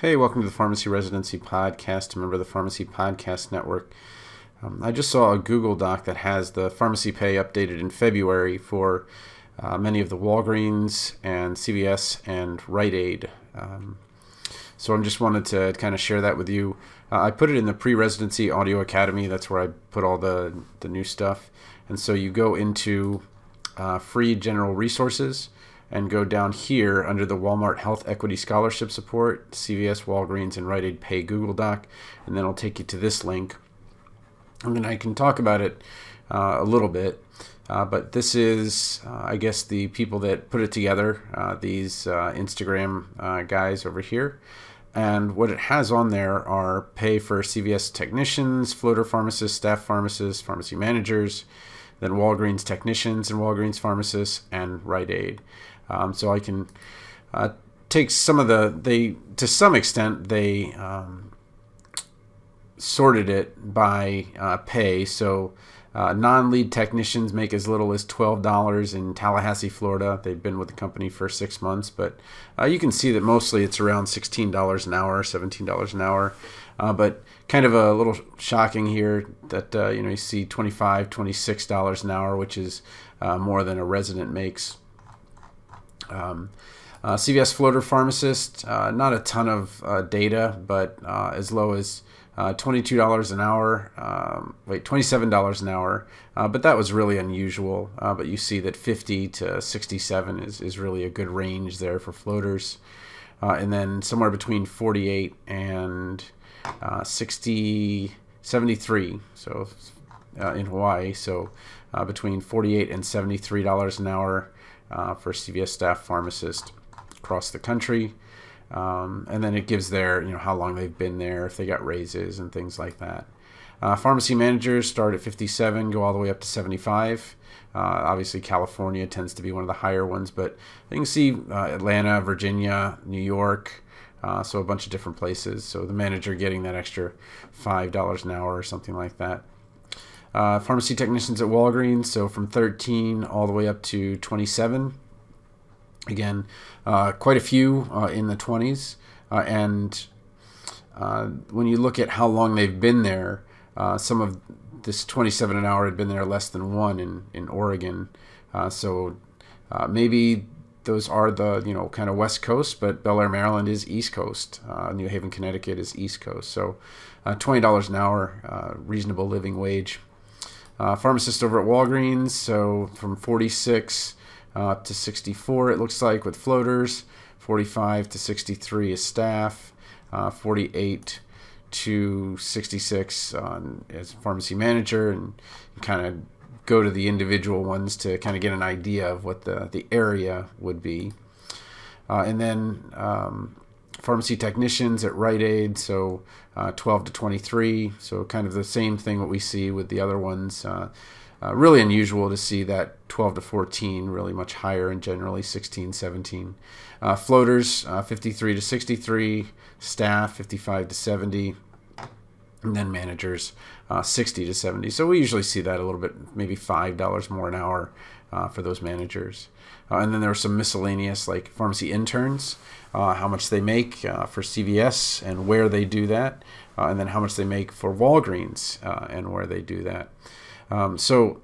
Hey, welcome to the Pharmacy Residency Podcast, a member of the Pharmacy Podcast Network. Um, I just saw a Google Doc that has the pharmacy pay updated in February for uh, many of the Walgreens and CVS and Rite Aid. Um, so I'm just wanted to kind of share that with you. Uh, I put it in the pre-residency audio academy. That's where I put all the the new stuff. And so you go into uh, free general resources and go down here under the Walmart Health Equity Scholarship Support, CVS, Walgreens, and Rite Aid Pay Google Doc, and then I'll take you to this link. And then I can talk about it uh, a little bit. Uh, but this is, uh, I guess, the people that put it together, uh, these uh, Instagram uh, guys over here. And what it has on there are pay for CVS technicians, floater pharmacists, staff pharmacists, pharmacy managers, then Walgreens technicians and Walgreens pharmacists, and Rite Aid. Um, so I can uh, take some of the they to some extent they um, sorted it by uh, pay. So uh, non-lead technicians make as little as twelve dollars in Tallahassee, Florida. They've been with the company for six months, but uh, you can see that mostly it's around sixteen dollars an hour, seventeen dollars an hour. Uh, but kind of a little shocking here that uh, you know you see $25, 26 dollars an hour which is uh, more than a resident makes um, uh, CVS floater pharmacist, uh, not a ton of uh, data, but uh, as low as uh, $22 an hour, um, wait, $27 an hour, uh, but that was really unusual. but you see that 50 to 67 is, is really a good range there for floaters. and then somewhere between 48 and 60, 73, so in Hawaii, so between 48 and $73 an hour uh, for CVS staff pharmacists across the country. Um, and then it gives their, you know, how long they've been there, if they got raises and things like that. Uh, pharmacy managers start at 57, go all the way up to 75. Uh, obviously, California tends to be one of the higher ones, but you can see uh, Atlanta, Virginia, New York, uh, so a bunch of different places. So the manager getting that extra $5 an hour or something like that. Uh, pharmacy technicians at Walgreens, so from 13 all the way up to 27. Again, uh, quite a few uh, in the 20s. Uh, and uh, when you look at how long they've been there, uh, some of this 27 an hour had been there less than one in, in Oregon. so maybe those are the you know kind of west coast but bel air maryland is east coast uh, new haven connecticut is east coast so uh, $20 an hour uh, reasonable living wage uh, pharmacist over at Walgreens, so from 46 uh, to 64, it looks like, with floaters. 45 to 63 is staff. Uh, 48 to 66 on, as pharmacy manager, and kind of go to the individual ones to kind of get an idea of what the, the area would be. Uh, and then um, pharmacy technicians at Rite Aid, so uh, 12 to 23. So kind of the same thing what we see with the other ones. Uh, uh, really unusual to see that 12 to 14, really much higher, and generally 16, 17. Uh, floaters, uh, 53 to 63. Staff, 55 to 70 and then managers uh, 60 to 70 so we usually see that a little bit maybe five dollars more an hour uh, for those managers. Uh, and then there are some miscellaneous like pharmacy interns uh, how much they make uh, for cvs and where they do that uh, and then how much they make for walgreens and where they do that. Um, so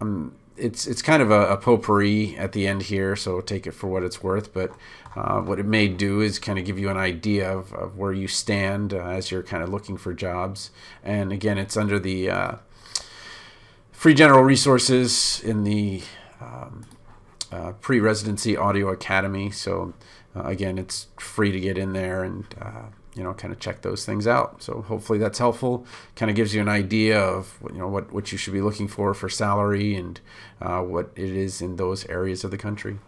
um, it's it's kind of a, a, potpourri at the end here, so take it for what it's worth. But uh, what it may do is kind of give you an idea of, of where you stand uh, as you're kind of looking for jobs. And again, it's under the uh, free general resources in the um, uh, pre-residency audio academy. So uh, again, it's free to get in there and uh, you know kind of check those things out. So hopefully that's helpful. Kind of gives you an idea of you know what what you should be looking for for salary and uh, what it is in those areas of the country